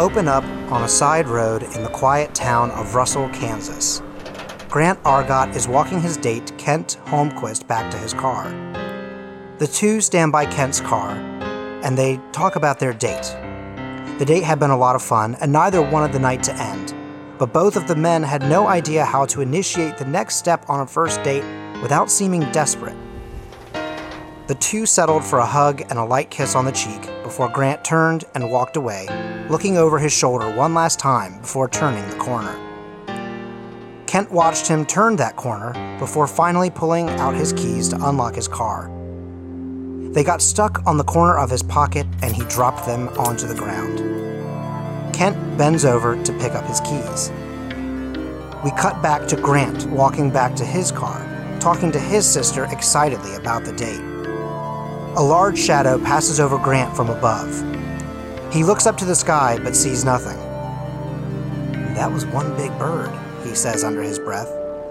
open up on a side road in the quiet town of Russell, Kansas. Grant Argot is walking his date, Kent Holmquist, back to his car. The two stand by Kent's car and they talk about their date. The date had been a lot of fun, and neither wanted the night to end. But both of the men had no idea how to initiate the next step on a first date without seeming desperate. The two settled for a hug and a light kiss on the cheek before Grant turned and walked away, looking over his shoulder one last time before turning the corner. Kent watched him turn that corner before finally pulling out his keys to unlock his car. They got stuck on the corner of his pocket and he dropped them onto the ground. Kent bends over to pick up his keys. We cut back to Grant walking back to his car, talking to his sister excitedly about the date. A large shadow passes over Grant from above. He looks up to the sky but sees nothing. That was one big bird, he says under his breath,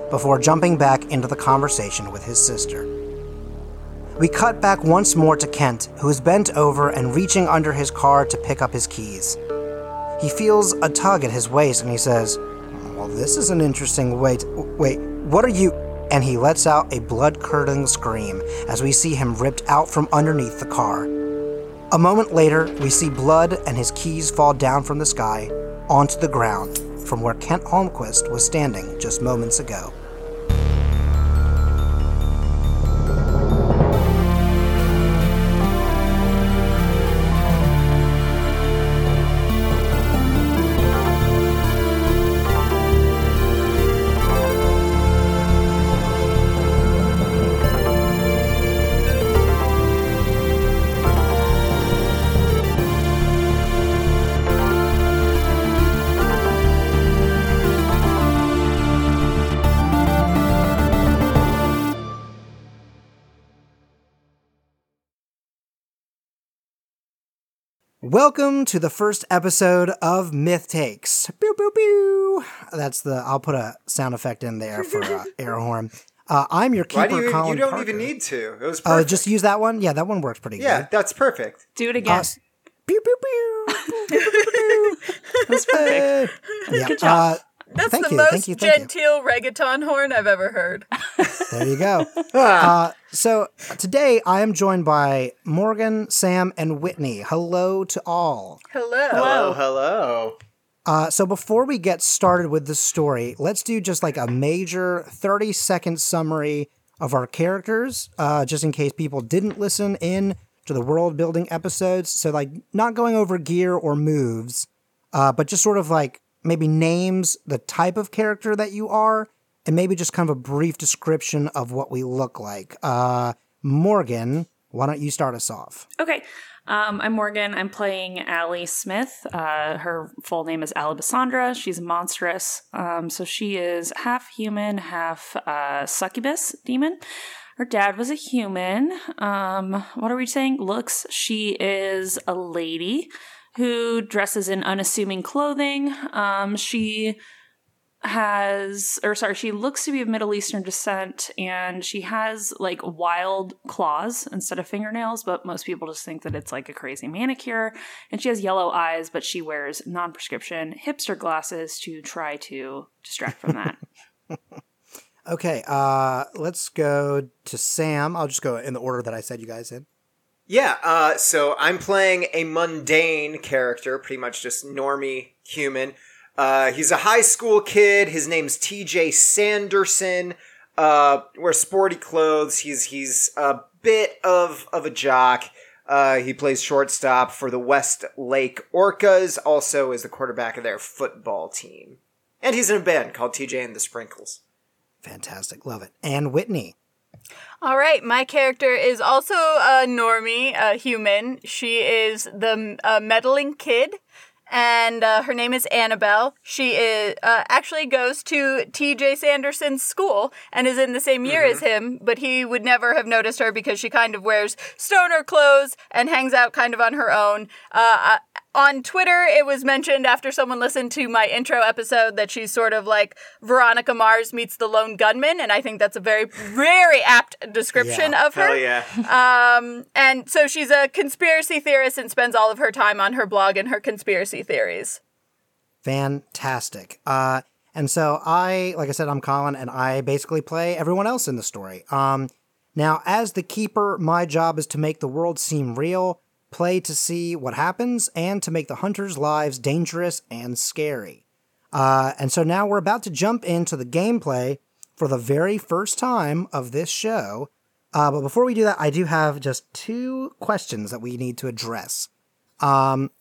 before jumping back into the conversation with his sister. We cut back once more to Kent, who is bent over and reaching under his car to pick up his keys. He feels a tug at his waist and he says, Well, this is an interesting way to. Wait, what are you. And he lets out a blood curdling scream as we see him ripped out from underneath the car. A moment later, we see blood and his keys fall down from the sky onto the ground from where Kent Holmquist was standing just moments ago. Welcome to the first episode of Myth Takes. Pew pew pew. That's the. I'll put a sound effect in there for uh, air horn. Uh, I'm your keeper, Why do you? Colin You don't Parker. even need to. It was Uh, perfect. just use that one. Yeah, that one works pretty good. yeah, that's perfect. Do it again. Uh, pew pew pew. pew, pew, pew. That's perfect. Yeah. Good job. Uh, That's Thank the you, most thank you, thank you. genteel reggaeton horn I've ever heard. there you go. Uh, so today I am joined by Morgan, Sam, and Whitney. Hello to all. Hello. hello, hello. Uh, so before we get started with the story, let's do just like a major 30 second summary of our characters, uh, just in case people didn't listen in to the world building episodes. So like not going over gear or moves, uh, but just sort of like maybe names, the type of character that you are, and maybe just kind of a brief description of what we look like. Uh, Morgan, why don't you start us off? Okay. Um, I'm Morgan. I'm playing Allie Smith. Uh, her full name is Alabasandra. She's monstrous. Um, so she is half human, half uh, succubus demon. Her dad was a human. Um, what are we saying? Looks. She is a lady who dresses in unassuming clothing. Um, she has or sorry she looks to be of middle eastern descent and she has like wild claws instead of fingernails but most people just think that it's like a crazy manicure and she has yellow eyes but she wears non-prescription hipster glasses to try to distract from that Okay, uh, let's go to Sam. I'll just go in the order that I said you guys in. Yeah, uh, so I'm playing a mundane character, pretty much just normie human. Uh, he's a high school kid. His name's TJ Sanderson. Uh, wears sporty clothes. He's he's a bit of of a jock. Uh, he plays shortstop for the West Lake Orcas. Also, is the quarterback of their football team, and he's in a band called TJ and the Sprinkles. Fantastic, love it. And Whitney. All right, my character is also a normie, a human. She is the uh, meddling kid, and uh, her name is Annabelle. She is uh, actually goes to T.J. Sanderson's school and is in the same year as him, but he would never have noticed her because she kind of wears stoner clothes and hangs out kind of on her own. Uh, I- on Twitter, it was mentioned after someone listened to my intro episode that she's sort of like Veronica Mars meets the lone gunman, and I think that's a very, very apt description Yeah. of her. Hell yeah. Um, and so she's a conspiracy theorist and spends all of her time on her blog and her conspiracy theories. Fantastic. Uh, and so I, like I said, I'm Colin, and I basically play everyone else in the story. Um, now, as the keeper, my job is to make the world seem real, play to see what happens, and to make the hunters' lives dangerous and scary. Uh, and so now we're about to jump into the gameplay for the very first time of this show. Uh, but before we do that, I do have just two questions that we need to address. Um,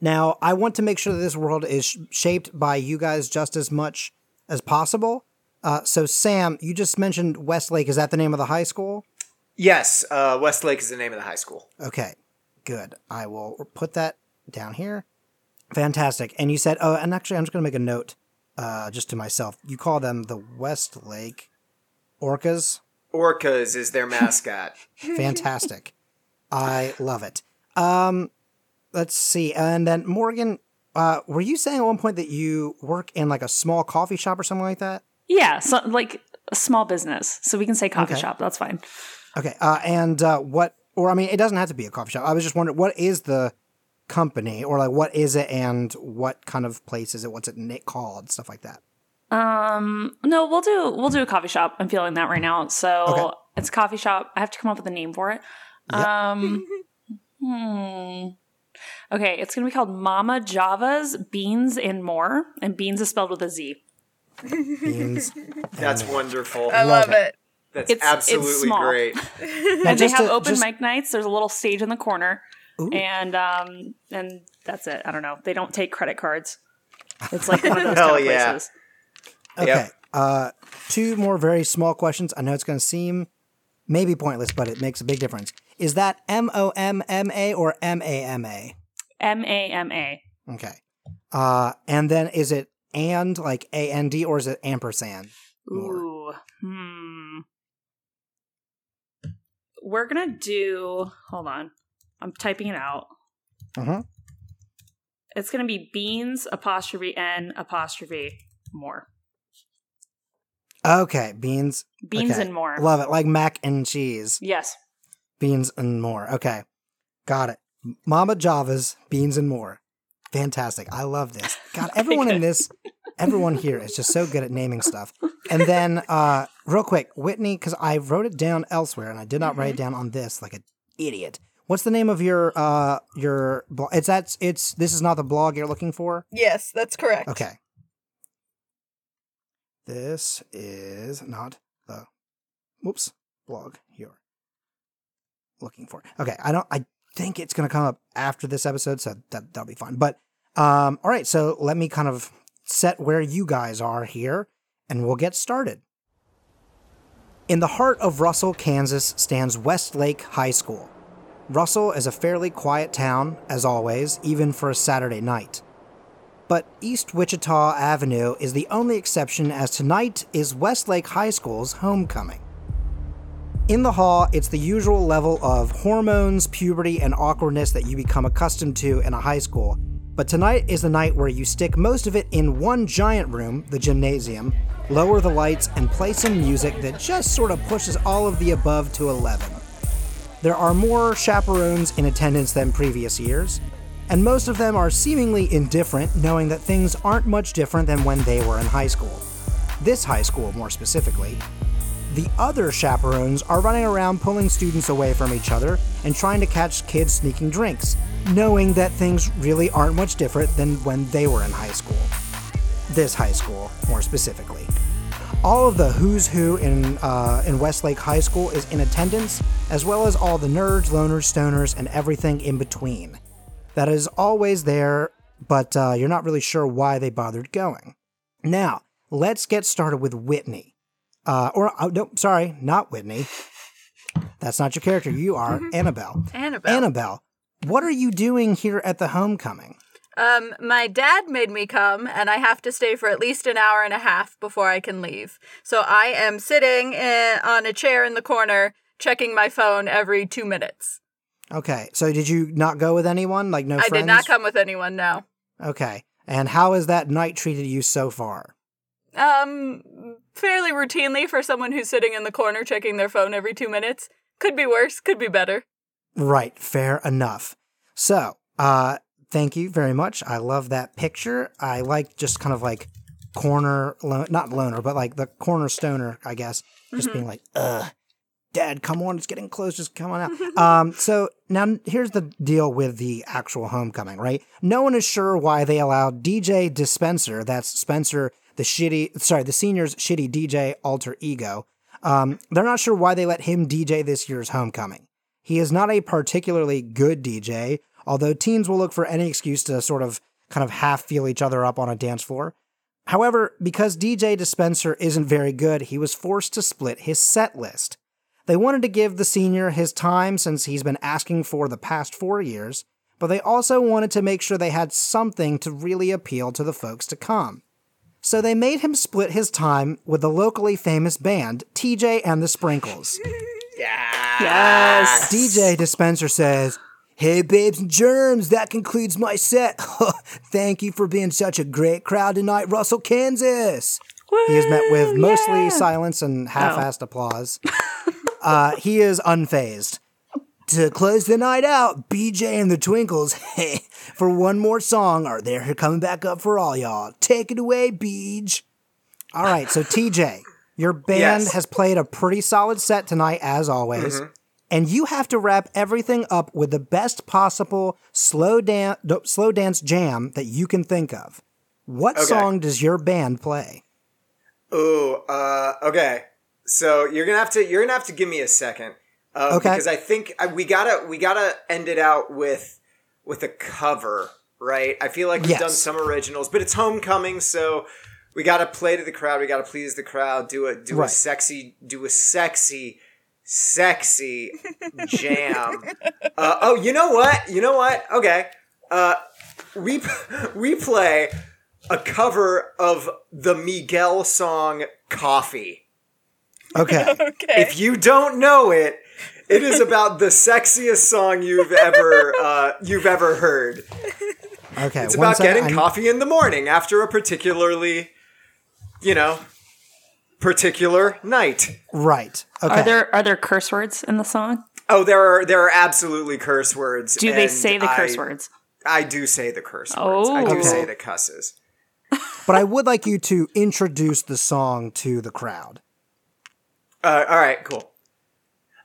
now, I want to make sure that this world is sh- shaped by you guys just as much as possible. Uh, so, Sam, you just mentioned Westlake. Is that the name of the high school? Yes, uh, Westlake is the name of the high school. Okay, good. I will put that down here. Fantastic. And you said, oh, and actually, I'm just going to make a note uh, just to myself. You call them the West Lake Orcas. Orcas is their mascot. Fantastic. I love it. Um, let's see. And then, Morgan, uh, were you saying at one point that you work in like a small coffee shop or something like that? Yeah, so like a small business. So we can say coffee Okay. shop. That's fine. Okay. Uh, and uh, what, or I mean, it doesn't have to be a coffee shop. I was just wondering, what is the company, or like, what is it, and what kind of place is it? What's it na- called? Stuff like that. Um, no, we'll do we'll do a coffee shop. I'm feeling that right now. So Okay. it's a coffee shop. I have to come up with a name for it. Yep. Um, hmm. Okay, it's gonna be called Mama Java's Beans and More, and beans is spelled with a Z. Beans. That's wonderful. I Love love it. That's It's- it's absolutely small. great. And they have to- open just- mic nights. There's a little stage in the corner, Ooh. and um, and that's it. I don't know. They don't take credit cards. It's like one of those Hell kind of yeah. places. Okay. Yep. Uh, two more very small questions. I know it's going to seem maybe pointless, but it makes a big difference. Is that M O M M A or M A M A? M A M A. Okay. Uh, and then is it and like A N D or is it ampersand? More. Ooh. Hmm. We're gonna do. Hold on. I'm typing it out. Uh-huh. It's gonna be beans apostrophe n apostrophe more. Okay. Beans. Beans Okay. and more. Love it. Like mac and cheese. yes. Beans and more. Okay. Got it. Mama Java's beans and more. Fantastic. I love this. God, everyone in this, everyone here is just so good at naming stuff. And then, uh, real quick, Whitney, because I wrote it down elsewhere and I did not write it down on this like an idiot. What's the name of your uh your blog? It's that's it's this is not the blog you're looking for. Yes, that's correct. Okay. This is not the whoops blog you're looking for. Okay, I don't I think it's gonna come up after this episode, so that that'll be fine. But um all right, so let me kind of set where you guys are here and we'll get started. In the heart of Russell, Kansas stands Westlake High School. Russell is a fairly quiet town, as always, even for a Saturday night. But East Wichita Avenue is the only exception, as tonight is Westlake High School's homecoming. In the hall, it's the usual level of hormones, puberty, and awkwardness that you become accustomed to in a high school. But tonight is the night where you stick most of it in one giant room, the gymnasium, lower the lights, and play some music that just sort of pushes all of the above to 11. There are more chaperones in attendance than previous years, and most of them are seemingly indifferent, knowing that things aren't much different than when they were in high school. This high school, more specifically. The other chaperones are running around pulling students away from each other and trying to catch kids sneaking drinks, knowing that things really aren't much different than when they were in high school. This high school, more specifically. All of the who's who in uh, in Westlake High School is in attendance, as well as all the nerds, loners, stoners, and everything in between. That is always there, but uh, you're not really sure why they bothered going. Now, let's get started with Whitney. Uh, or, oh, no, sorry, not Whitney. That's not your character. You are Annabelle. Annabelle. Annabelle, what are you doing here at the homecoming? Um, my dad made me come, and I have to stay for at least an hour and a half before I can leave. So I am sitting in, on a chair in the corner, checking my phone every two minutes. Okay, so did you not go with anyone? Like no I friends? did not come with anyone. No. Okay, and how has that night treated you so far? Um, fairly routinely for someone who's sitting in the corner checking their phone every two minutes. Could be worse. Could be better. Right, fair enough. So, uh, thank you very much. I love that picture. I like just kind of like corner, lo- not loner, but like the corner stoner, I guess. Just being like, ugh, dad, come on, it's getting close, just come on out. um, so now here's the deal with the actual homecoming, right? No one is sure why they allowed DJ Dispenser, that's Spencer, the shitty, sorry, the senior's shitty DJ alter ego. Um, they're not sure why they let him DJ this year's homecoming. He is not a particularly good DJ, although teens will look for any excuse to sort of kind of half feel each other up on a dance floor. However, because DJ Dispenser isn't very good, he was forced to split his set list. They wanted to give the senior his time since he's been asking for the past four years, but they also wanted to make sure they had something to really appeal to the folks to come. So they made him split his time with the locally famous band, TJ and the Sprinkles. Yeah. Yes. DJ Dispenser says, Hey, babes and germs, that concludes my set. Thank you for being such a great crowd tonight, Russell, Kansas. He is met with mostly yeah. silence and half assed applause. uh, he is unfazed. To close the night out, BJ and the Twinkles, hey, for one more song, are there coming back up for all y'all. Take it away, Beej. All right, so TJ, your band Yes. has played a pretty solid set tonight, as always, and you have to wrap everything up with the best possible slow dance, slow dance jam that you can think of. What Okay. song does your band play? Ooh, uh, okay. So you're gonna have to you're gonna have to give me a second, uh, Okay. because I think we gotta we gotta end it out with with a cover, right? I feel like we've Yes. done some originals, but it's homecoming, so we gotta play to the crowd. We gotta please the crowd. Do a do a sexy do a sexy sexy jam. uh, oh, you know what? You know what? Okay. Uh, we we play a cover of the Miguel song "Coffee." Okay. Okay. If you don't know it, it is about the sexiest song you've ever uh, you've ever heard. Okay. It's about getting I'm- coffee in the morning after a particularly, you know, particular night. Right. Okay. Are there are there curse words in the song? Oh, there are there are absolutely curse words. Do they say the curse I- words? I do say the curse words. I do Oh. say the cusses. but I would like you to introduce the song to the crowd. Uh, all right, cool.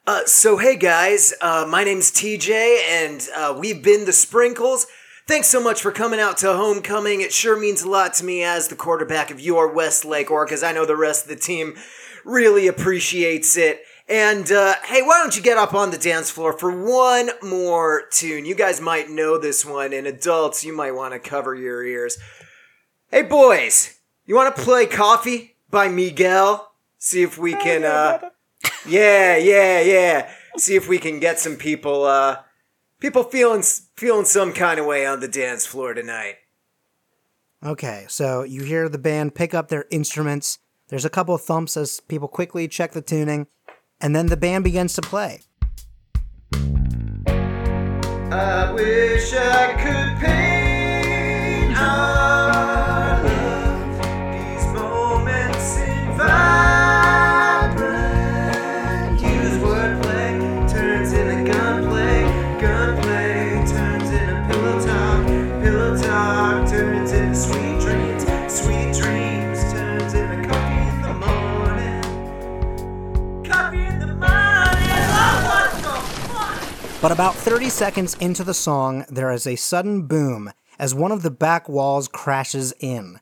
Uh, so hey guys, uh, my name's TJ, and uh, we've been the Sprinkles. Thanks so much for coming out to homecoming. It sure means a lot to me as the quarterback of your Westlake Orcas. I know the rest of the team really appreciates it. And uh, hey, why don't you get up on the dance floor for one more tune? You guys might know this one, and adults, you might want to cover your ears. Hey boys, you want to play Coffee by Miguel? See if we can, uh, yeah, yeah, yeah. See if we can get some people, uh, people feeling feeling some kind of way on the dance floor tonight. Okay, so you hear the band pick up their instruments. There's a couple of thumps as people quickly check the tuning, and then the band begins to play. I wish I could paint But about 30 seconds into the song, there is a sudden boom as one of the back walls crashes in.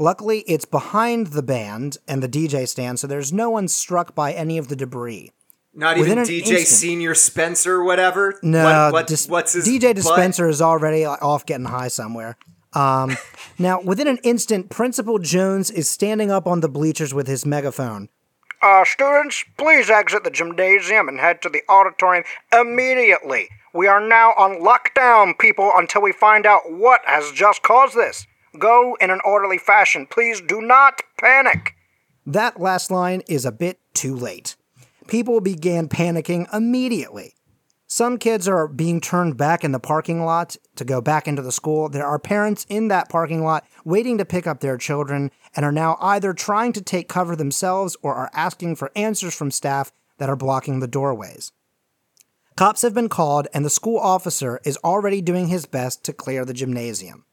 Luckily, it's behind the band and the DJ stand, so there's no one struck by any of the debris. Not Within even DJ instant. Senior Spencer, whatever. No, what, what- Dis- what's his DJ butt? Dispenser is already off getting high somewhere. Um, now, within an instant, Principal Jones is standing up on the bleachers with his megaphone. Uh, students, please exit the gymnasium and head to the auditorium immediately. We are now on lockdown, people, until we find out what has just caused this. Go in an orderly fashion. Please do not panic. That last line is a bit too late. People began panicking immediately. Some kids are being turned back in the parking lot to go back into the school. There are parents in that parking lot waiting to pick up their children and are now either trying to take cover themselves or are asking for answers from staff that are blocking the doorways. Cops have been called, and the school officer is already doing his best to clear the gymnasium.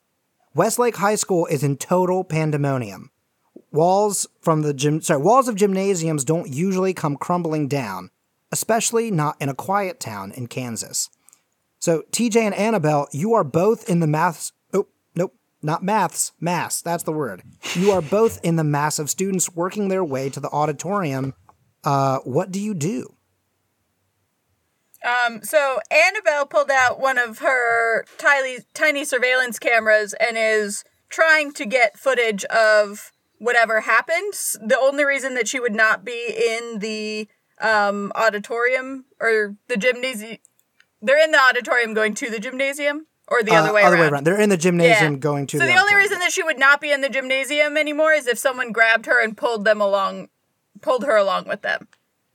Westlake High School is in total pandemonium. Walls from the gym, sorry, walls of gymnasiums don't usually come crumbling down, especially not in a quiet town in Kansas. So, TJ and Annabelle, you are both in the maths. Oh, nope, not maths, mass. That's the word. You are both in the mass of students working their way to the auditorium. Uh, what do you do? Um, so Annabelle pulled out one of her tiny, tiny surveillance cameras and is trying to get footage of whatever happened. The only reason that she would not be in the um, auditorium or the gymnasium, they're in the auditorium going to the gymnasium, or the other Uh, way other around. way around. They're in the gymnasium Yeah. going to So the, the only auditorium. reason that she would not be in the gymnasium anymore is if someone grabbed her and pulled them along, pulled her along with them.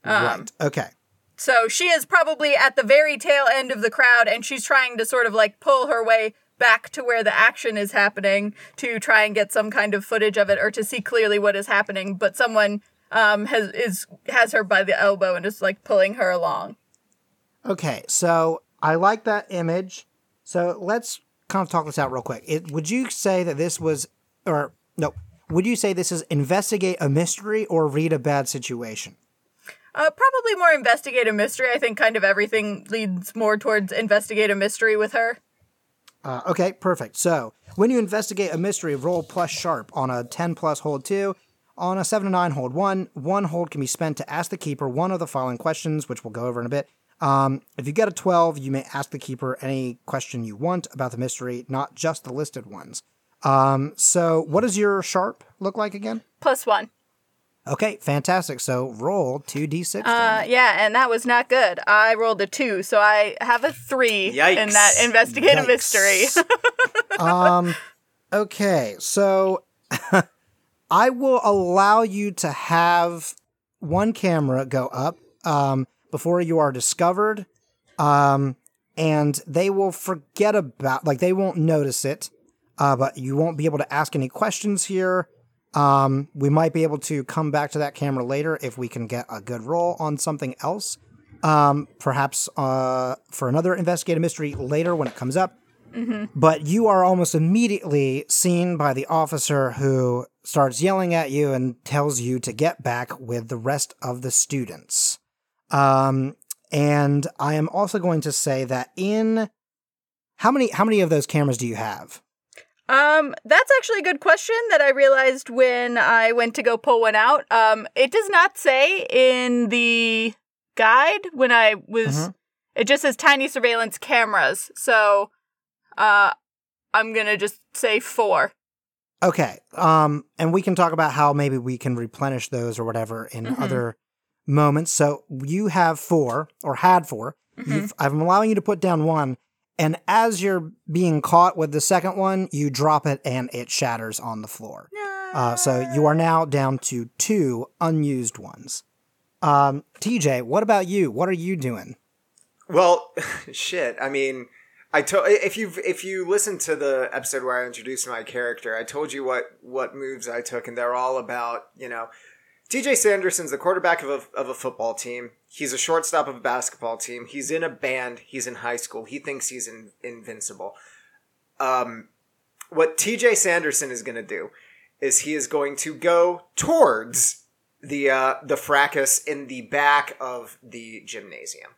Um, right. Okay. So she is probably at the very tail end of the crowd and she's trying to sort of like pull her way back to where the action is happening to try and get some kind of footage of it or to see clearly what is happening. But someone um, has is has her by the elbow and is like pulling her along. Okay, so I like that image. So let's kind of talk this out real quick. It, would you say that this was, or no, would you say this is investigate a mystery or read a bad situation? Uh, probably more investigate a mystery. I think kind of everything leads more towards investigate a mystery with her. Uh, okay, perfect. So when you investigate a mystery, roll plus sharp on a 10 plus hold 2. On a 7 to 9 hold 1, one hold can be spent to ask the keeper one of the following questions, which we'll go over in a bit. Um, if you get a 12, you may ask the keeper any question you want about the mystery, not just the listed ones. Um, so what does your sharp look like again? Plus one. Okay, fantastic. So roll 2d6. Uh, yeah, and that was not good. I rolled a two, so I have a three in that investigative Yikes. mystery. um, okay, so I will allow you to have one camera go up um, before you are discovered, um, and they will forget about, like, they won't notice it, uh, but you won't be able to ask any questions here. Um, we might be able to come back to that camera later if we can get a good roll on something else. Um, perhaps uh, for another investigative mystery later when it comes up but you are almost immediately seen by the officer who starts yelling at you and tells you to get back with the rest of the students. Um, and I am also going to say that in how many how many of those cameras do you have? Um, that's actually a good question that I realized when I went to go pull one out. Um, it does not say in the guide when I was. Mhm. It just says tiny surveillance cameras. So, uh, I'm gonna just say four. Okay. Um, and we can talk about how maybe we can replenish those or whatever in Mhm. other moments. So you have four or had 4 Mm-hmm. You've, I'm allowing you to put down one. And as you're being caught with the second one, you drop it and it shatters on the floor. Uh, so you are now down to two unused ones. Um, TJ, what about you? What are you doing? Well, shit. I mean, I told if you if you listen to the episode where I introduced my character, I told you what what moves I took, and they're all about you know. TJ Sanderson's the quarterback of a, of a football team. He's a shortstop of a basketball team. He's in a band. He's in high school. He thinks he's in, invincible. Um, what TJ Sanderson is going to do is he is going to go towards the uh, the fracas in the back of the gymnasium.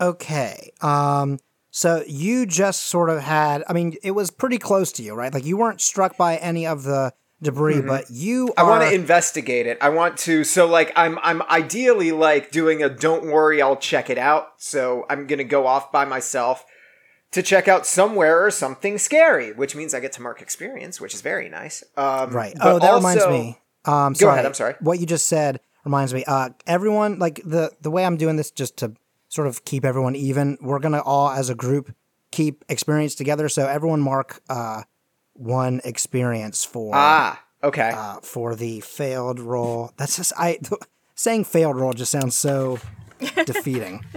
Okay. Um, so you just sort of had, I mean, it was pretty close to you, right? Like you weren't struck by any of the debris, but you I want to investigate it. I want to so like I'm I'm ideally like doing a don't worry, I'll check it out. So I'm going to go off by myself to check out somewhere or something scary, which means I get to mark experience, which is very nice. Um, Right. Oh, that reminds me. Um, Go ahead, I'm sorry. What you just said reminds me. Uh, everyone, like the the way I'm doing this, just to sort of keep everyone even. We're gonna all, as a group, keep experience together. So everyone mark uh, one experience for Ah, okay. uh, for the failed roll. That's just I saying failed roll just sounds so defeating.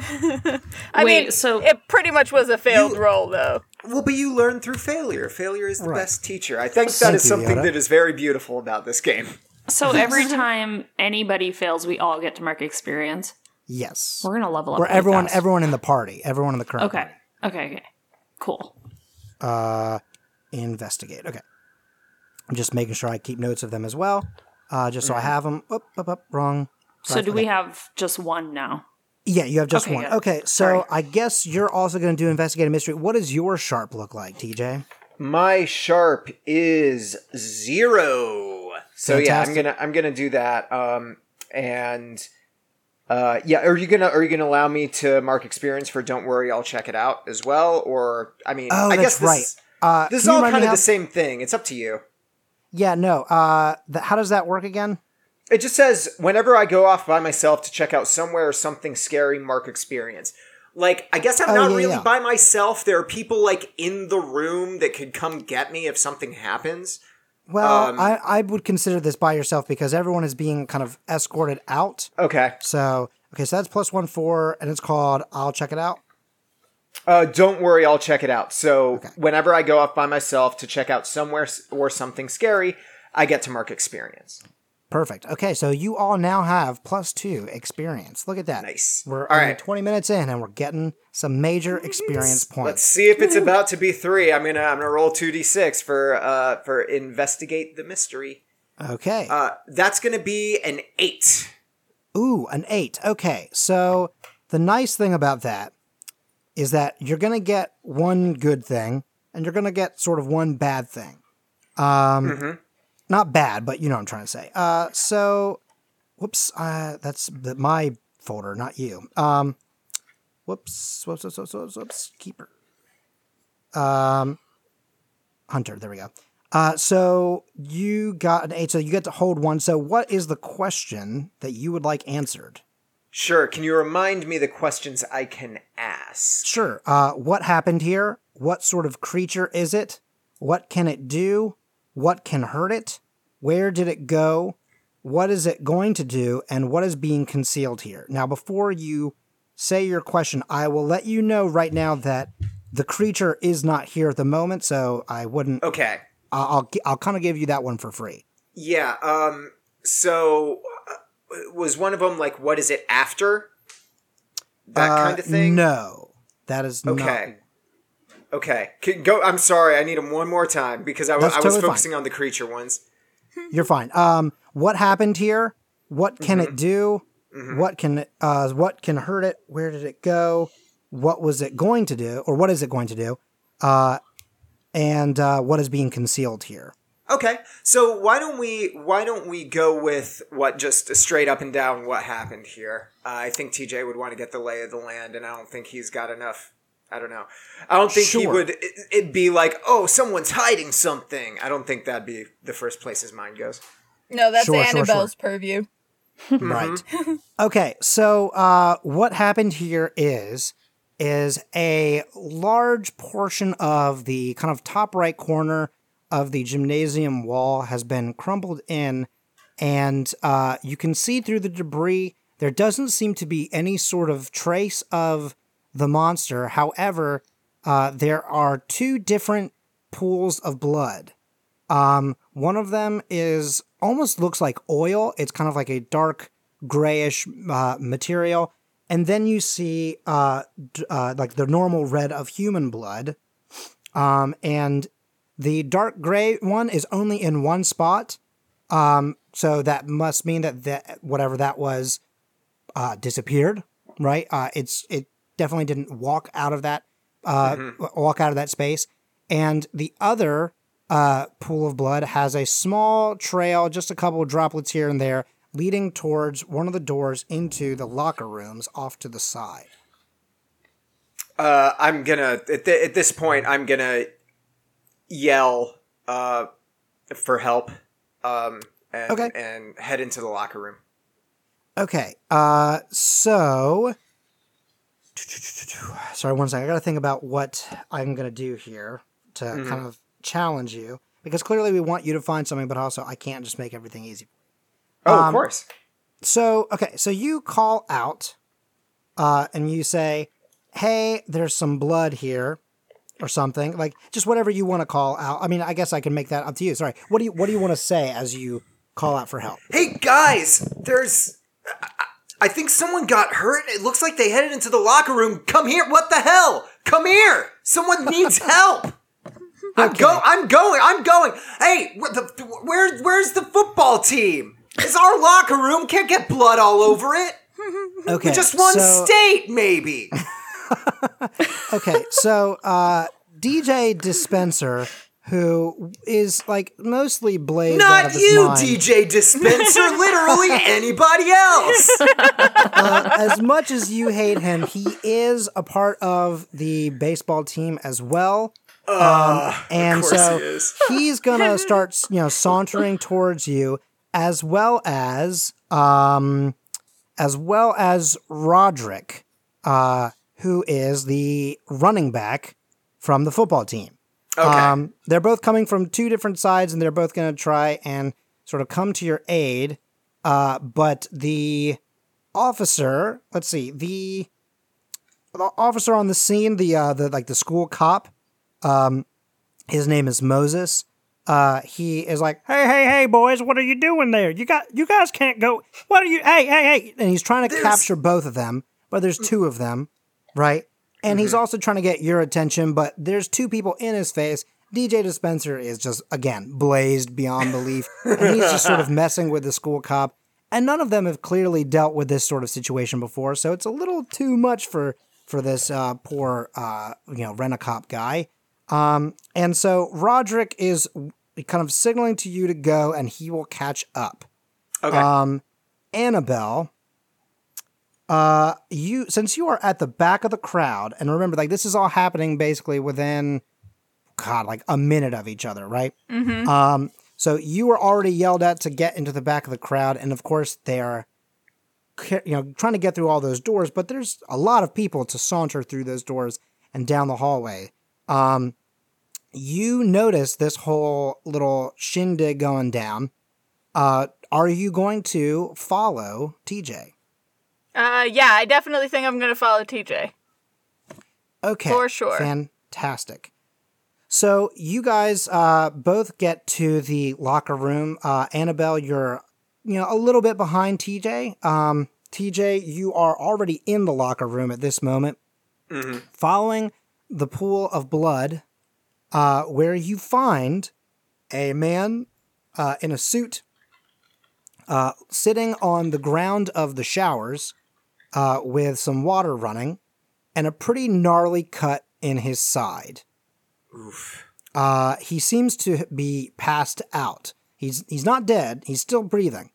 I Wait, mean, so- it pretty much was a failed You- roll, though. Well, but you learn through failure. Failure is the Right. best teacher. I think that Thank is you, something that is very beautiful about this game. So every time anybody fails, we all get to mark experience. Yes. We're gonna level up. Where really everyone fast. everyone in the party, everyone in the current Okay. Okay. Okay. Cool. Uh, Investigate. Okay. I'm just making sure I keep notes of them as well. Uh, just so I have them. Up, up, up. Wrong. So do we have just one now? Yeah, you have just Okay, one. good. Okay, so Sorry. I guess you're also going to do investigate a mystery. What does your sharp look like, TJ? My sharp is zero. So yeah, I'm gonna I'm gonna do that. Um, and uh, yeah, are you gonna are you gonna allow me to mark experience for? Don't worry, I'll check it out as well. Or I mean, Oh, I that's guess this right. Uh, this is all kind of how- the same thing. It's up to you. Yeah, no. Uh, how does that work again? It just says whenever I go off by myself to check out somewhere or something scary, mark experience. Like, I guess I'm Oh, not yeah, really yeah. by myself. There are people like in the room that could come get me if something happens. Well, Um, I, I would consider this by yourself because everyone is being kind of escorted out. Okay. So, okay, so that's plus one four, and it's called I'll check it out. Uh, don't worry, I'll check it out. So whenever I go off by myself to check out somewhere or something scary, I get to mark experience. Perfect. Okay, so you all now have plus two experience. Look at that. Nice. We're All only right. 20 minutes in, and we're getting some major experience points. Let's see if it's about to be three. I'm gonna I'm gonna roll two d six for uh for investigate the mystery. Okay. Uh, that's gonna be an eight. Ooh, an eight. Okay, so the nice thing about that is that you're going to get one good thing and you're going to get sort of one bad thing. Um, Not bad, but you know what I'm trying to say. Uh, so, whoops, uh, that's the, my folder, not you. Um, whoops, whoops, whoops, whoops, whoops, whoops, keeper. Um, Hunter, there we go. Uh, so you got an eight, so you get to hold one. So what is the question that you would like answered? Sure. Can you remind me the questions I can ask? Sure. Uh, what happened here? What sort of creature is it? What can it do? What can hurt it? Where did it go? What is it going to do? And what is being concealed here? Now, before you say your question, I will let you know right now that the creature is not here at the moment, so I wouldn't. Okay. I'll I'll, I'll kind of give you that one for free. Yeah. Um. So uh, was one of them like, what is it after? That Uh, kind of thing. No, that is Okay. Okay. Can, go. I'm sorry. I need them one more time because I, w- That's I was totally fine. focusing on the creature ones. You're fine. Um, what happened here? What can Mm-hmm. it do? What can it, uh, what can hurt it? Where did it go? What was it going to do, or what is it going to do? Uh, and uh, what is being concealed here? Okay. So why don't we why don't we go with what just straight up and down what happened here? Uh, I think TJ would want to get the lay of the land, and I don't think he's got enough. I don't know. I don't think he would. It, it'd be like, oh, someone's hiding something. I don't think that'd be the first place his mind goes. No, that's Sure, sure, Annabelle's purview. Right. okay, so uh, what happened here is is a large portion of the kind of top right corner of the gymnasium wall has been crumbled in, and uh, you can see through the debris. There doesn't seem to be any sort of trace of the monster. However, uh, there are two different pools of blood. Um, one of them is almost looks like oil. It's kind of like a dark grayish uh, material, and then you see uh, d- uh, like the normal red of human blood. Um, and the dark gray one is only in one spot. Um, so that must mean that that whatever that was uh, disappeared, right? Uh, it's it definitely didn't walk out of that uh, walk out of that space. And the other uh, pool of blood has a small trail, just a couple of droplets here and there, leading towards one of the doors into the locker rooms off to the side. Uh, I'm gonna at, th- at this point. I'm gonna yell uh, for help. Um, and, Okay. and head into the locker room. Okay, uh, so. Sorry, one second. I got to think about what I'm going to do here to kind of challenge you. Because clearly we want you to find something, but also I can't just make everything easy. Oh, Um, of course. So, okay, so you call out uh, and you say, "Hey, there's some blood here." Or something like just whatever you want to call out. I mean, I guess I can make that up to you. Sorry. What do you What do you want to say as you call out for help? Hey guys, there's. I- think someone got hurt. It looks like they headed into the locker room. Come here. What the hell? Come here. Someone needs help. I'm go. I'm going. I'm going. Hey, the, where, where's the football team? It's our locker room. Can't get blood all over it. Okay, Just one so- state, maybe. Okay, so uh, DJ Dispenser, who is like mostly blazed out Not of his you, mind. DJ Dispenser. Literally anybody else. Uh, as much as you hate him, he is a part of the baseball team as well. Um, and so he is. he's gonna start, you know, sauntering towards you, as well as, um, as well as Roderick, uh, who is the running back from the football team. Okay. Um, they're both coming from two different sides, and they're both going to try and sort of come to your aid. Uh, but the officer, let's see, the, the officer on the scene, the uh, the like the school cop, um, his name is Moses. Uh, he is like, hey, hey, hey, boys, what are you doing there? You got, you guys can't go. What are you? Hey, hey, hey! And he's trying to There's- capture both of them, but there's two of them, right? And he's also trying to get your attention, but there's two people in his face. DJ Dispenser is just again blazed beyond belief, and he's just sort of messing with the school cop. And none of them have clearly dealt with this sort of situation before, so it's a little too much for for this uh, poor uh, you know rent a cop guy. Um, and so Roderick is kind of signaling to you to go, and he will catch up. Okay. Um, Annabelle, uh, you since you are at the back of the crowd, and remember, like this is all happening basically within, God, like a minute of each other, right? Mm-hmm. Um, so you were already yelled at to get into the back of the crowd, and of course they are, you know, trying to get through all those doors, but there's a lot of people to saunter through those doors and down the hallway. Um, you notice this whole little shindig going down. Uh, are you going to follow TJ? Uh, yeah, I definitely think I'm gonna follow TJ. Okay. For sure. Fantastic. So you guys uh, both get to the locker room. Uh, Annabelle, you're you know a little bit behind TJ. Um, TJ, you are already in the locker room at this moment, following the pool of blood, uh, where you find a man uh, in a suit uh, sitting on the ground of the showers uh, with some water running and a pretty gnarly cut in his side. Oof. Uh, he seems to be passed out. He's he's not dead. He's still breathing.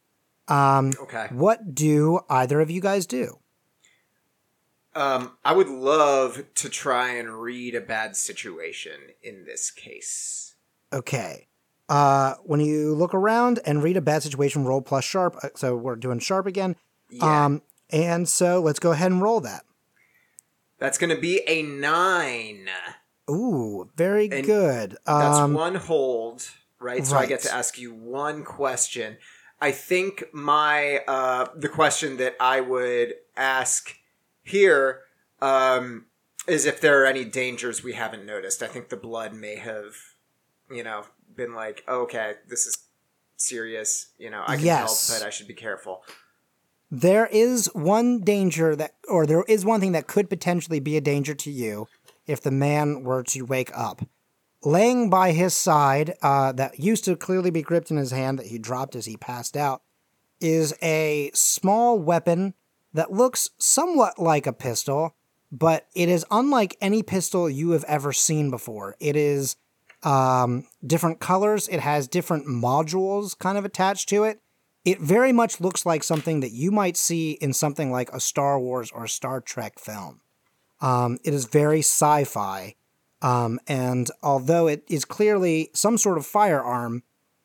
Um, okay. What do either of you guys do? Um, I would love to try and read a bad situation in this case. Okay. Uh, when you look around and read a bad situation, roll plus sharp. Uh, So we're doing sharp again. Yeah. Um, and so let's go ahead and roll that. That's going to be a nine. Ooh, very And good. That's Um, one hold, right? So I get to ask you one question. I think my uh, the question that I would ask here um, is if there are any dangers we haven't noticed. I think the blood may have, you know, been like, oh, okay, this is serious. You know, I can Yes. help, but I should be careful. There is one danger that, or there is one thing that could potentially be a danger to you if the man were to wake up. Laying by his side, uh, that used to clearly be gripped in his hand that he dropped as he passed out, is a small weapon that looks somewhat like a pistol, but it is unlike any pistol you have ever seen before. It is um, different colors, it has different modules kind of attached to it it very much looks like something that you might see in something like a Star Wars or Star Trek film. Um, it is very sci fi. Um, and although it is clearly some sort of firearm,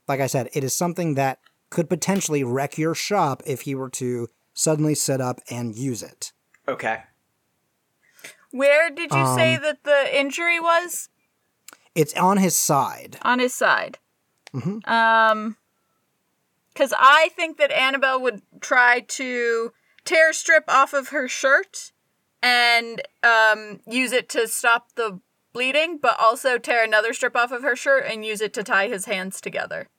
like I said, it is something that could potentially wreck your shop if he were to suddenly sit up and use it. Okay. Where did you say Um, that the injury was? It's on his side. On his side. Mhm. Um, because I think that Annabelle would try to tear a strip off of her shirt and um, use it to stop the bleeding, but also tear another strip off of her shirt and use it to tie his hands together.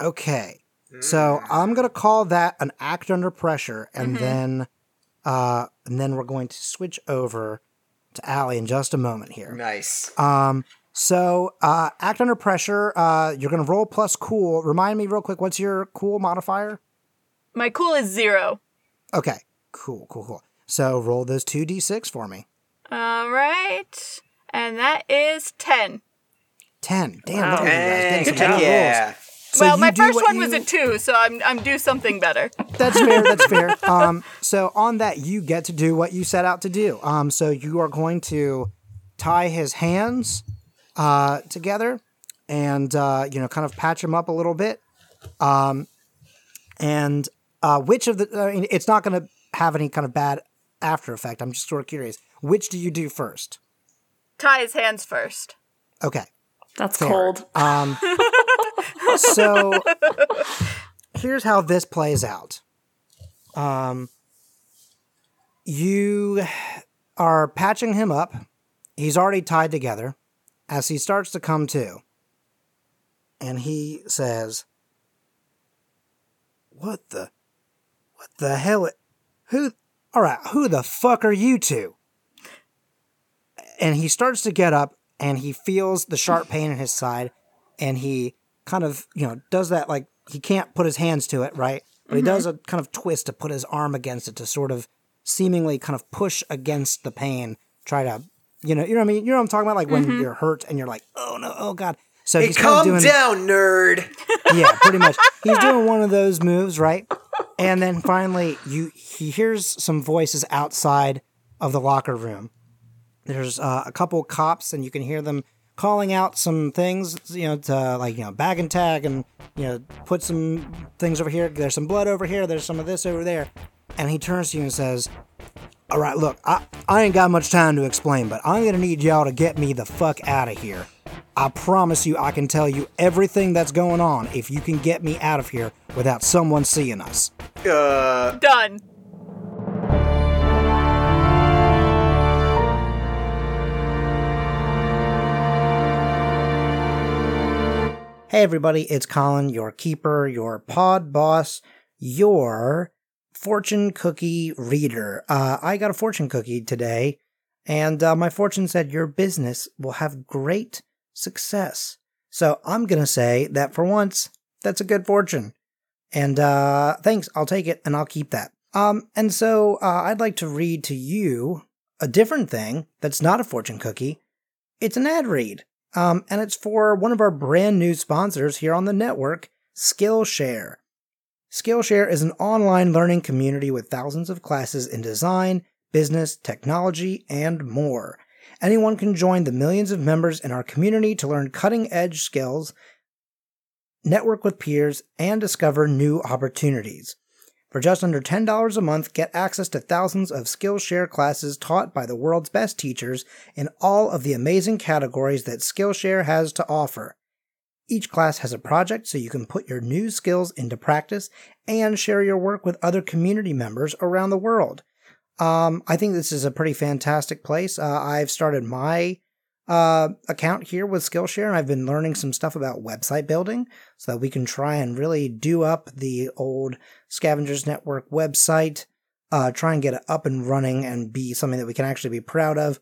Okay. So I'm gonna call that an act under pressure, and Mm-hmm. then, uh, and then we're going to switch over to Allie in just a moment here. Nice. Um, so uh, act under pressure. Uh, you're gonna roll plus cool. Remind me real quick. What's your cool modifier? My cool is zero. Okay. Cool. Cool. Cool. So roll those two d6 for me. All right. And that is 10. Ten. Damn. Look at you guys getting some rolls. yeah. So well, my first what one was a 2, so I'm I'm due something better. That's fair. That's fair. Um, so on that, you get to do what you set out to do. Um, so you are going to tie his hands uh, together, and uh, you know, kind of patch him up a little bit. Um, and uh, which of the? I mean, it's not going to have any kind of bad after effect. I'm just sort of curious. Which do you do first? Tie his hands first. Okay. That's Fair. cold. Um, so here's how this plays out. Um, you are patching him up. He's already tied together. As he starts to come to, and he says, "What the, what the hell? Who? All right, who the fuck are you two?" And he starts to get up, and he feels the sharp pain in his side, and he kind of you know does that like he can't put his hands to it right but he does mm-hmm. a kind of twist to put his arm against it to sort of seemingly kind of push against the pain try to you know you know what i mean you know what i'm talking about like when you're hurt and you're like oh no oh god so Hey, he's kind of calm doing down, nerd. yeah, pretty much. He's doing one of those moves, right? And then finally, you he hears some voices outside of the locker room. There's uh, a couple cops, and you can hear them calling out some things, you know, to like you know bag and tag, and you know put some things over here. There's some blood over here. There's some of this over there. And he turns to you and says, "All right, look, I I ain't got much time to explain, but I'm gonna need y'all to get me the fuck out of here." I promise you, I can tell you everything that's going on if you can get me out of here without someone seeing us. Uh, Done. Hey, everybody, it's Colin, your keeper, your pod boss, your fortune cookie reader. Uh, I got a fortune cookie today, and uh, my fortune said your business will have great success. So I'm going to say that for once, that's a good fortune. And uh, thanks, I'll take it and I'll keep that. Um, and so uh, I'd like to read to you a different thing that's not a fortune cookie. It's an ad read. Um, and it's for one of our brand new sponsors here on the network, Skillshare. Skillshare is an online learning community with thousands of classes in design, business, technology, and more. Anyone can join the millions of members in our community to learn cutting edge skills, network with peers, and discover new opportunities. For just under $10 a month, get access to thousands of Skillshare classes taught by the world's best teachers in all of the amazing categories that Skillshare has to offer. Each class has a project so you can put your new skills into practice and share your work with other community members around the world. Um, I think this is a pretty fantastic place. Uh, I've started my uh, account here with Skillshare, and I've been learning some stuff about website building so that we can try and really do up the old Scavengers Network website, uh, try and get it up and running and be something that we can actually be proud of.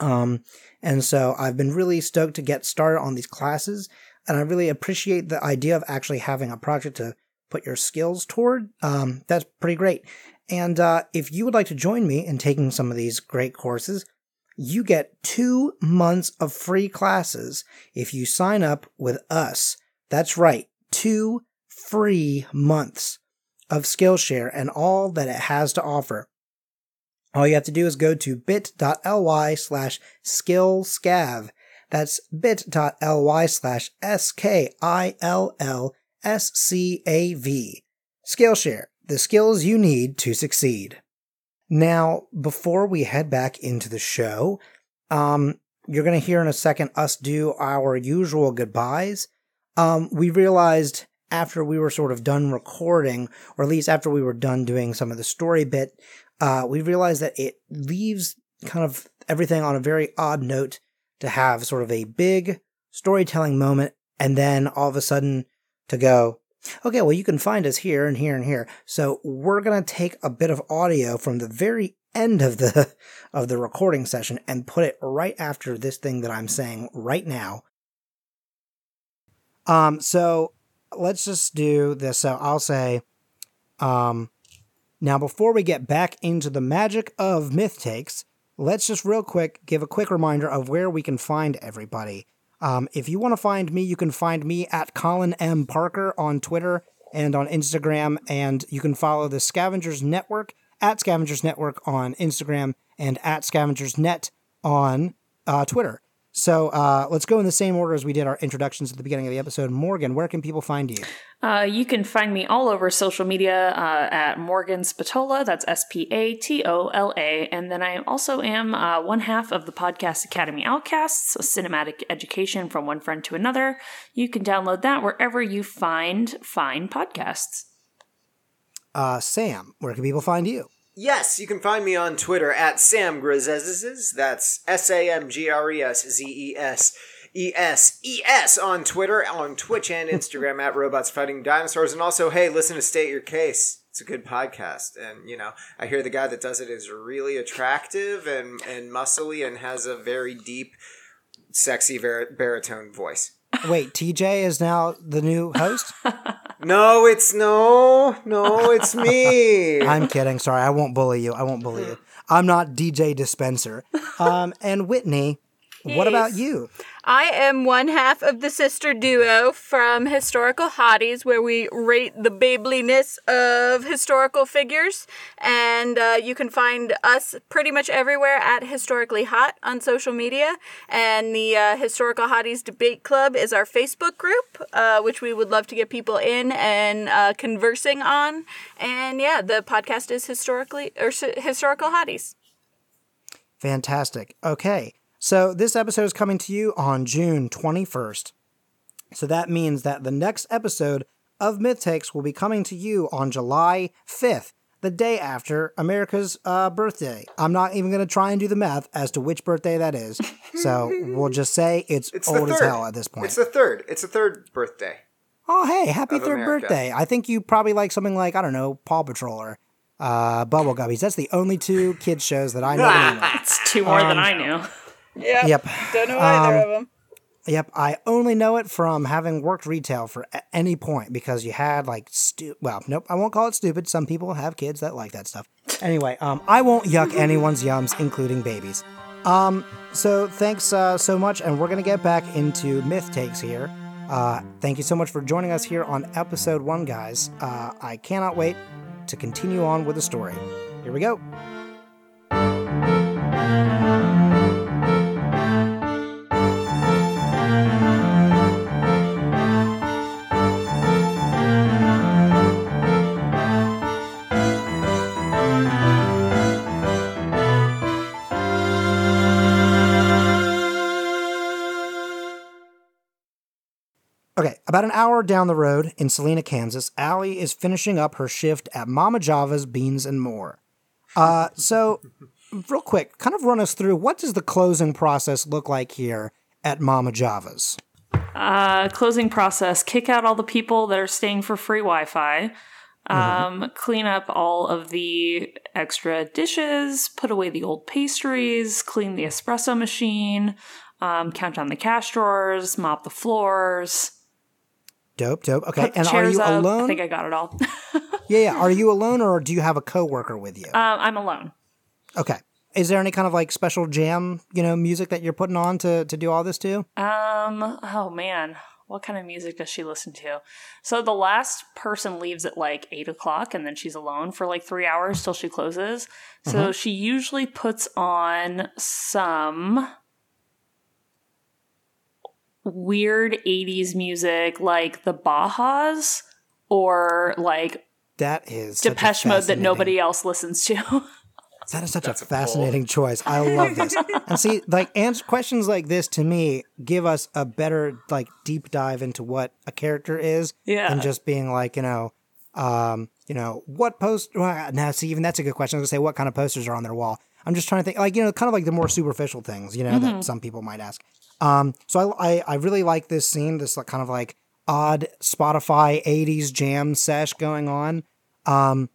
Um, and so I've been really stoked to get started on these classes, and I really appreciate the idea of actually having a project to put your skills toward. Um, that's pretty great. And uh, if you would like to join me in taking some of these great courses, you get two months of free classes if you sign up with us. That's right, two free months of Skillshare and all that it has to offer. All you have to do is go to bit.ly slash skillscav. That's bit.ly slash S-K-I-L-L-S-C-A-V. Skillshare, the skills you need to succeed. Now, before we head back into the show, um, you're going to hear in a second us do our usual goodbyes. Um, we realized after we were sort of done recording, or at least after we were done doing some of the story bit, uh, we realized that it leaves kind of everything on a very odd note to have sort of a big storytelling moment and then all of a sudden to go, okay, well, you can find us here and here and here. So we're going to take a bit of audio from the very end of the, of the recording session and put it right after this thing that I'm saying right now. Um, so let's just do this. So I'll say, um, now before we get back into the magic of myth takes, let's just real quick give a quick reminder of where we can find everybody. Um, if you want to find me, you can find me at Colin M. Parker on Twitter and on Instagram, and you can follow the Scavengers Network at Scavengers Network on Instagram and at Scavengers Net on uh, Twitter. So uh, let's go in the same order as we did our introductions at the beginning of the episode. Morgan, where can people find you? Uh, you can find me all over social media uh, at Morgan Spatola. That's S P A T O L A. And then I also am uh, one half of the podcast Academy Outcasts, a cinematic education from one friend to another. You can download that wherever you find fine podcasts. Uh, Sam, where can people find you? Yes, you can find me on Twitter at Sam Grizes. That's S A M G R E S Z E S E S E S on Twitter, on Twitch and Instagram at Robots Fighting Dinosaurs. And also, hey, listen to State Your Case. It's a good podcast. And, you know, I hear the guy that does it is really attractive and, and muscly and has a very deep, sexy bar- baritone voice. Wait, TJ is now the new host? No, it's no, no, it's me. I'm kidding. Sorry, I won't bully you. I won't bully you. I'm not DJ Dispenser. Um, and Whitney, what about you? I am one half of the sister duo from Historical Hotties, where we rate the babeliness of historical figures. And uh, you can find us pretty much everywhere at Historically Hot on social media. And the uh, Historical Hotties Debate Club is our Facebook group, uh, which we would love to get people in and uh, conversing on. And yeah, the podcast is historically or s- Historical Hotties. Fantastic. Okay. So this episode is coming to you on June 21st. So that means that the next episode of Myth Takes will be coming to you on July 5th, the day after America's uh, birthday. I'm not even going to try and do the math as to which birthday that is. So we'll just say it's, It's the old as third. hell at this point. It's the third. It's the third birthday. Oh, hey, happy third America. birthday. I think you probably like something like, I don't know, Paw Patrol or uh, Bubble Guppies. That's the only two kids shows that I know. of. That's two more than I knew. Yeah. Yep. Don't know either Um, of them. Yep. I only know it from having worked retail for any point because you had like stu- well, nope, I won't call it stupid. Some people have kids that like that stuff. Anyway, um, I won't yuck anyone's yums, including babies. Um, so thanks uh, so much, and we're gonna get back into myth takes here. Uh, thank you so much for joining us here on episode one, guys. Uh, I cannot wait to continue on with the story. Here we go. Okay, about an hour down the road in Salina, Kansas, Allie is finishing up her shift at Mama Java's Beans and More. Uh, so, real quick, kind of run us through what does the closing process look like here at Mama Java's? Uh, closing process kick out all the people that are staying for free Wi Fi. Um, Clean up all of the extra dishes, put away the old pastries, clean the espresso machine, um, count down the cash drawers, mop the floors, Dope, dope. Okay, put and are you up. I think I got it all. yeah, yeah. Are you alone or do you have a coworker with you? um, I'm alone. okay. Is there any kind of like special jam, you know, music that you're putting on to to do all this too? Um, oh man, what kind of music does she listen to? So the last person leaves at like eight o'clock, and then she's alone for like three hours till she closes. So she usually puts on some weird 80s music like the Bajas or like That is such a Depeche Mode that nobody else listens to. That is such a a pull. fascinating choice. I love this. and see, like answer questions like this to me give us a better like deep dive into what a character is Yeah. than just being like, you know, um, you know, what post? Well, now, see, even that's a good question. I was gonna say, what kind of posters are on their wall? I'm just trying to think, like, you know, kind of like the more superficial things, you know, that some people might ask. Um, so I, I, I really like this scene, this like, kind of like odd Spotify 80s jam sesh going on. Um,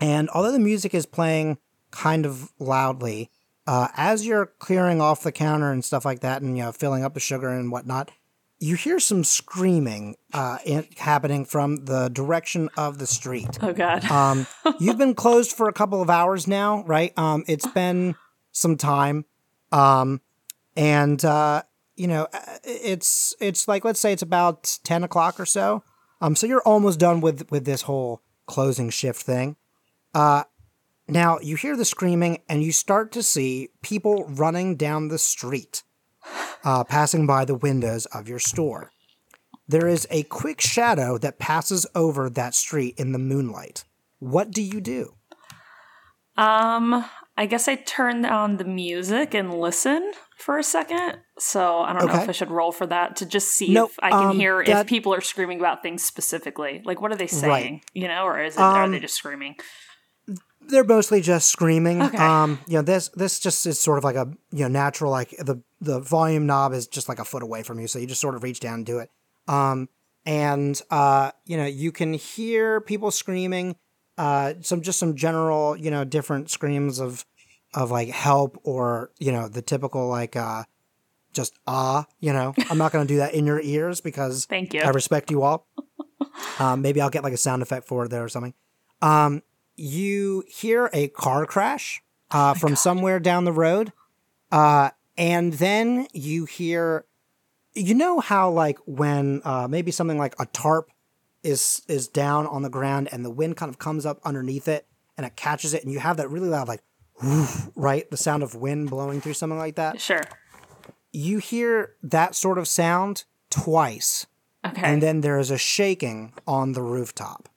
and although the music is playing kind of loudly, uh, as you're clearing off the counter and stuff like that, and you know filling up the sugar and whatnot, you hear some screaming uh, in, happening from the direction of the street. Oh God. Um, you've been closed for a couple of hours now, right? Um, it's been some time, um, and uh, you know uh, it's it's like let's say it's about ten o'clock or so. Um, so you're almost done with with this whole closing shift thing. Uh, now you hear the screaming, and you start to see people running down the street, uh, passing by the windows of your store. There is a quick shadow that passes over that street in the moonlight. What do you do? Um, I guess I turn down the music and listen for a second. So I don't know if I should roll for that to just see Nope, if I can um, hear that- if people are screaming about things specifically. Like, what are they Right. saying? You know, or is it are Um, they just screaming? they're mostly just screaming. Okay. Um, you know, this this just is sort of like a you know natural like the the volume knob is just like a foot away from you, so you just sort of reach down and do it. Um, and uh, you know, you can hear people screaming. Uh, some just some general you know different screams of of like help or you know the typical like uh just ah you know i'm not going to do that in your ears because Thank you. I respect you all. um, maybe I'll get like a sound effect for it there or something. Um, you hear a car crash uh, from somewhere down the road, uh, and then you hear, you know how like when uh, maybe something like a tarp is is down on the ground and the wind kind of comes up underneath it and it catches it and you have that really loud like woof, right the sound of wind blowing through something like that Sure. you hear that sort of sound twice Okay. and then there is a shaking on the rooftop.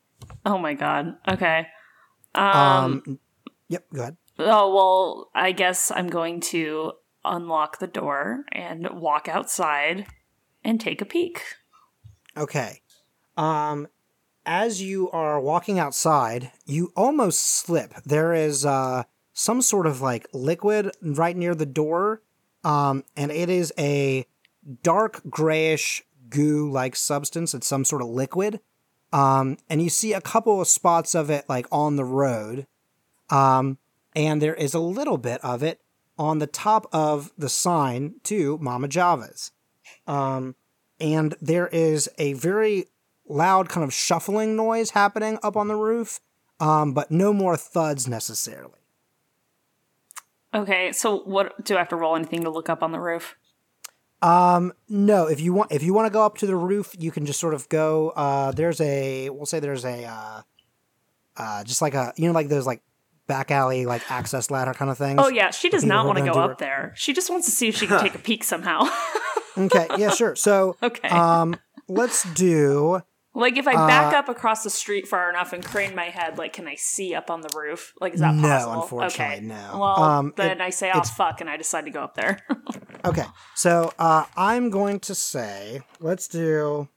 oh my God. Okay. Um, yep, go ahead. Oh, well, I guess I'm going to unlock the door and walk outside and take a peek. Okay. Um, as you are walking outside, you almost slip. There is uh, some sort of like liquid right near the door, um, and it is a dark grayish goo like substance. It's some sort of liquid. Um, and you see a couple of spots of it like on the road. Um, and there is a little bit of it on the top of the sign to Mama Java's. Um, and there is a very loud kind of shuffling noise happening up on the roof, um, but no more thuds necessarily. Okay, so what do I have to roll anything to look up on the roof? Um, no, if you want, if you want to go up to the roof, you can just sort of go. Uh, there's a, we'll say there's a, uh, uh, just like a, you know, like those like back alley like access ladder kind of things. Oh yeah, she does not want to go up it. there. She just wants to see if she can take a peek somehow. Okay, yeah, sure. So, okay. um, let's do. Like if I back up across the street far enough and crane my head, like can I see up on the roof? Like is that No, possible? No, unfortunately, okay. no. Well, Um, then it- I say, "Oh fuck," and I decide to go up there. Okay, so uh, I'm going to say let's do.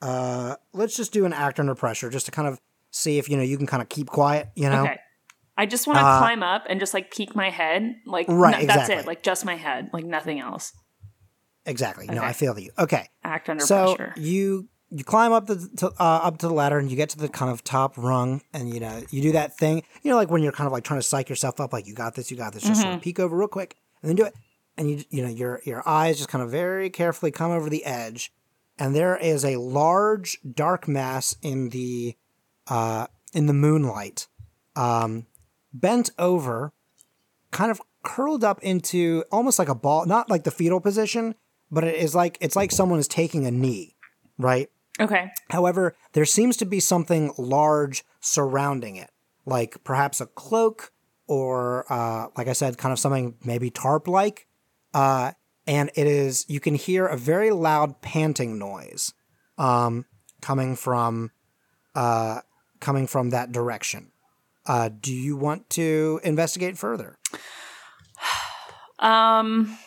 Uh, let's just do an act under pressure, just to kind of see if you know you can kind of keep quiet. You know, okay. I just want to Uh, climb up and just like peek my head, like Right, n- that's it, like just my head, like nothing else. Exactly. No, I feel you. Okay, Act under so pressure. you you climb up the to, uh, up to the ladder and you get to the kind of top rung and you know you do that thing you know like when you're kind of like trying to psych yourself up like you got this you got this just Mm-hmm. sort of peek over real quick and then do it and you you know your your eyes just kind of very carefully come over the edge and there is a large dark mass in the uh in the moonlight um bent over kind of curled up into almost like a ball not like the fetal position but it is like it's like someone is taking a knee right Okay. However, there seems to be something large surrounding it, like perhaps a cloak or, uh, like I said, kind of something maybe tarp like. Uh, and it is, you can hear a very loud panting noise um, coming from uh, coming from that direction. Uh, do you want to investigate further? Um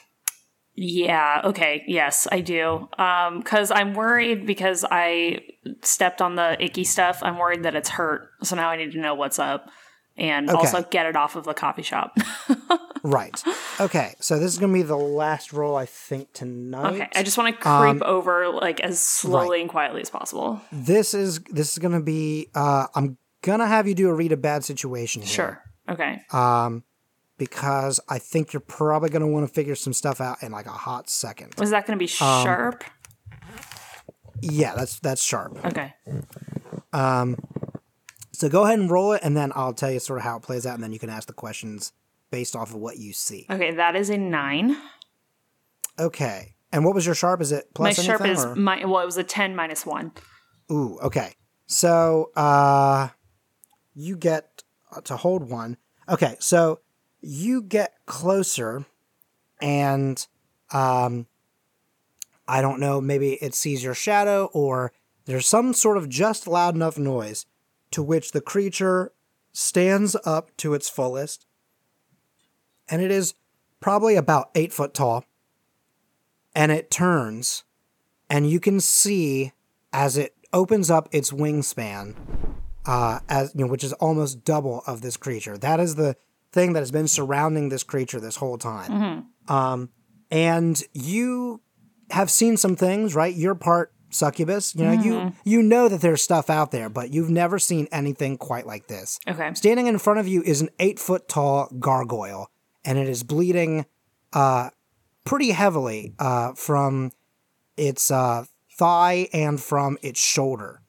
Yeah, okay. Yes, I do. Um cuz I'm worried because I stepped on the icky stuff. I'm worried that it's hurt. So now I need to know what's up and Okay. also get it off of the coffee shop. Right. Okay. So this is gonna be the last roll, I think, tonight. okay. I just want to creep over like as slowly and quietly as possible. this is this is gonna be. Uh, I'm gonna have you do a read a bad situation here. Sure. Okay. Um, because I think you're probably gonna want to figure some stuff out in like a hot second. Was that going to be Um, sharp? Yeah, that's that's sharp. Okay. Um, So go ahead and roll it, and then I'll tell you sort of how it plays out, and then you can ask the questions based off of what you see. Okay, that is a 9. Okay. And what was your sharp? Is it plus? My sharp anything? is or- my well, it was a 10 minus 1. Ooh, okay. So, uh, you get uh, to hold one. Okay, so you get closer, and um, I don't know, maybe it sees your shadow, or there's some sort of just loud enough noise to which the creature stands up to its fullest, and it is probably about eight foot tall, and it turns, and you can see as it opens up its wingspan, uh, as you know, which is almost double of this creature. That is the thing that has been surrounding this creature this whole time. Um, and you have seen some things, right? You're part succubus. You know, you you know that there's stuff out there, but you've never seen anything quite like this. Okay. Standing in front of you is an eight foot tall gargoyle, and it is bleeding uh, pretty heavily uh, from its uh, thigh and from its shoulder.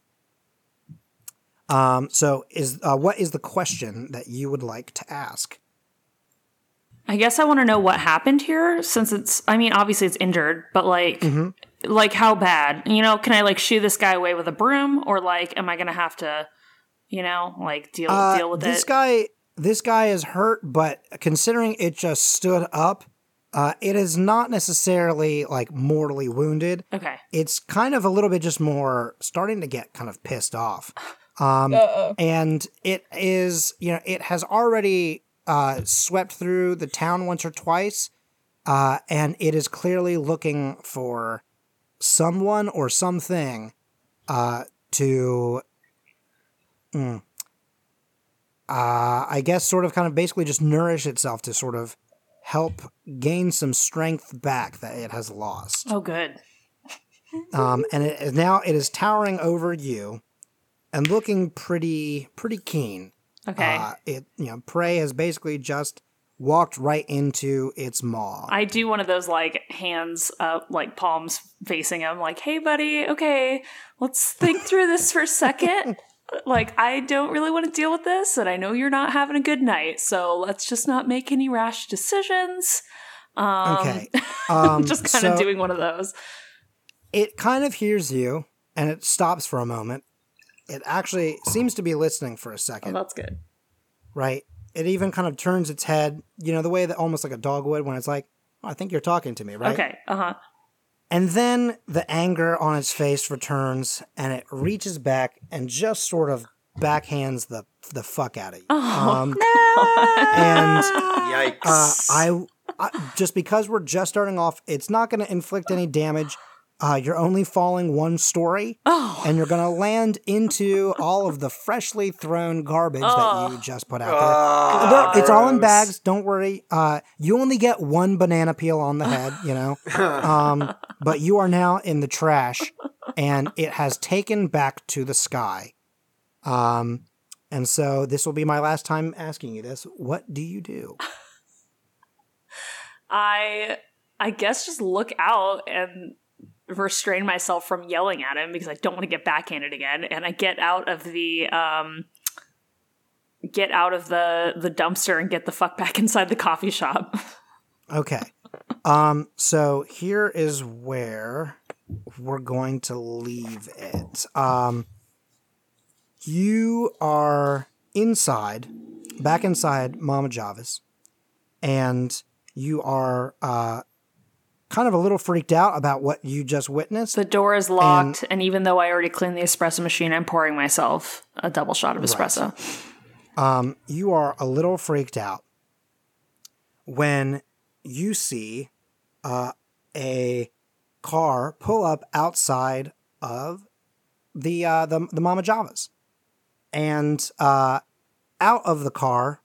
Um, so, is uh, what is the question that you would like to ask? I guess I want to know what happened here since it's I mean obviously it's injured, but like Mm-hmm. like how bad? You know, can I like shoo this guy away with a broom or like am I going to have to you know, like deal Uh, deal with this it? guy, this guy is hurt, but considering it just stood up, uh, it is not necessarily like mortally wounded. okay. it's kind of a little bit just more starting to get kind of pissed off. Um, and it is, you know, it has already uh, swept through the town once or twice, uh, and it is clearly looking for someone or something uh, to, mm, uh, I guess, sort of kind of basically just nourish itself to sort of help gain some strength back that it has lost. Oh good. um, and it is now it is towering over you and looking pretty pretty keen. Okay. Uh, it you know prey has basically just walked right into its maw. I do one of those like hands up, like palms facing him, like, hey, buddy, okay, let's think through this for a second. like, I don't really want to deal with this, and I know you're not having a good night, so let's just not make any rash decisions. Um, okay, um, just kind of so doing one of those. It kind of hears you and it stops for a moment. It actually seems to be listening for a second. Oh, second, that's good. right? It even kind of turns its head, you know, the way that almost like a dog would when it's like, oh, "I think you're talking to me," right? Okay. Uh huh. And then the anger on its face returns and it reaches back and just sort of backhands the the fuck out of you. um, and Yikes. uh, I, I just because we're just starting off, it's not going to inflict any damage. Uh, you're only falling one story, Oh. and you're going to land into all of the freshly thrown garbage that you just put out there. But it's all in bags. Don't worry. Uh, you only get one banana peel on the head, you know. Um, but you are now in the trash, and it has taken back to the sky. Um, and so this will be my last time asking you this. What do you do? I I guess just look out and restrain myself from yelling at him because I don't want to get backhanded again. And I get out of the um get out of the the dumpster and get the fuck back inside the coffee shop. Okay. Um, so here is where we're going to leave it. Um, you are inside, back inside Mama Java's, and you are uh, kind of a little freaked out about what you just witnessed. The door is locked, and, even though I already cleaned the espresso machine, I'm pouring myself a double shot of espresso. um, you are a little freaked out when you see uh, a car pull up outside of the uh, the, the Mama Java's, and uh, out of the car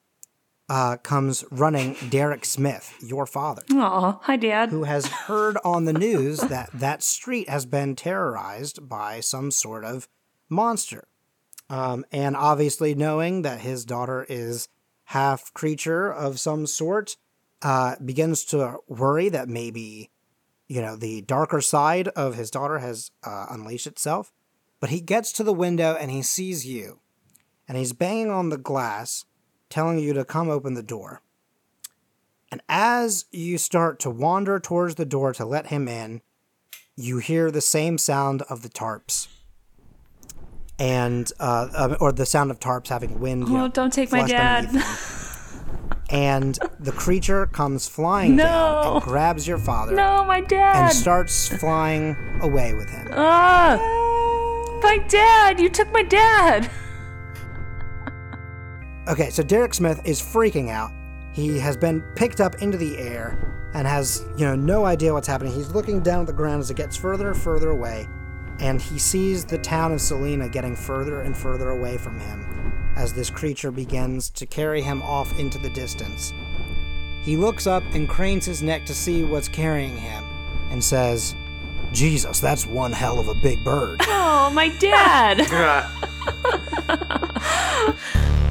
uh, comes running Derek Smith, your father, Aw, hi, Dad. who has heard on the news that that street has been terrorized by some sort of monster. Um, and obviously, knowing that his daughter is half creature of some sort, uh, begins to worry that maybe, you know, the darker side of his daughter has uh, unleashed itself. But he gets to the window and he sees you, and he's banging on the glass, telling you to come open the door. And as you start to wander towards the door to let him in, you hear the same sound of the tarps. And, uh, or the sound of tarps having wind. you Oh, know, don't take my dad. and the creature comes flying down and grabs your father No, my dad. and starts flying away with him. Ah, my dad. You took my dad. Okay, so Derek Smith is freaking out. He has been picked up into the air and has, you know, no idea what's happening. He's looking down at the ground as it gets further and further away, and he sees the town of Salina getting further and further away from him as this creature begins to carry him off into the distance. He looks up and cranes his neck to see what's carrying him and says, Jesus, that's one hell of a big bird. Oh, my dad.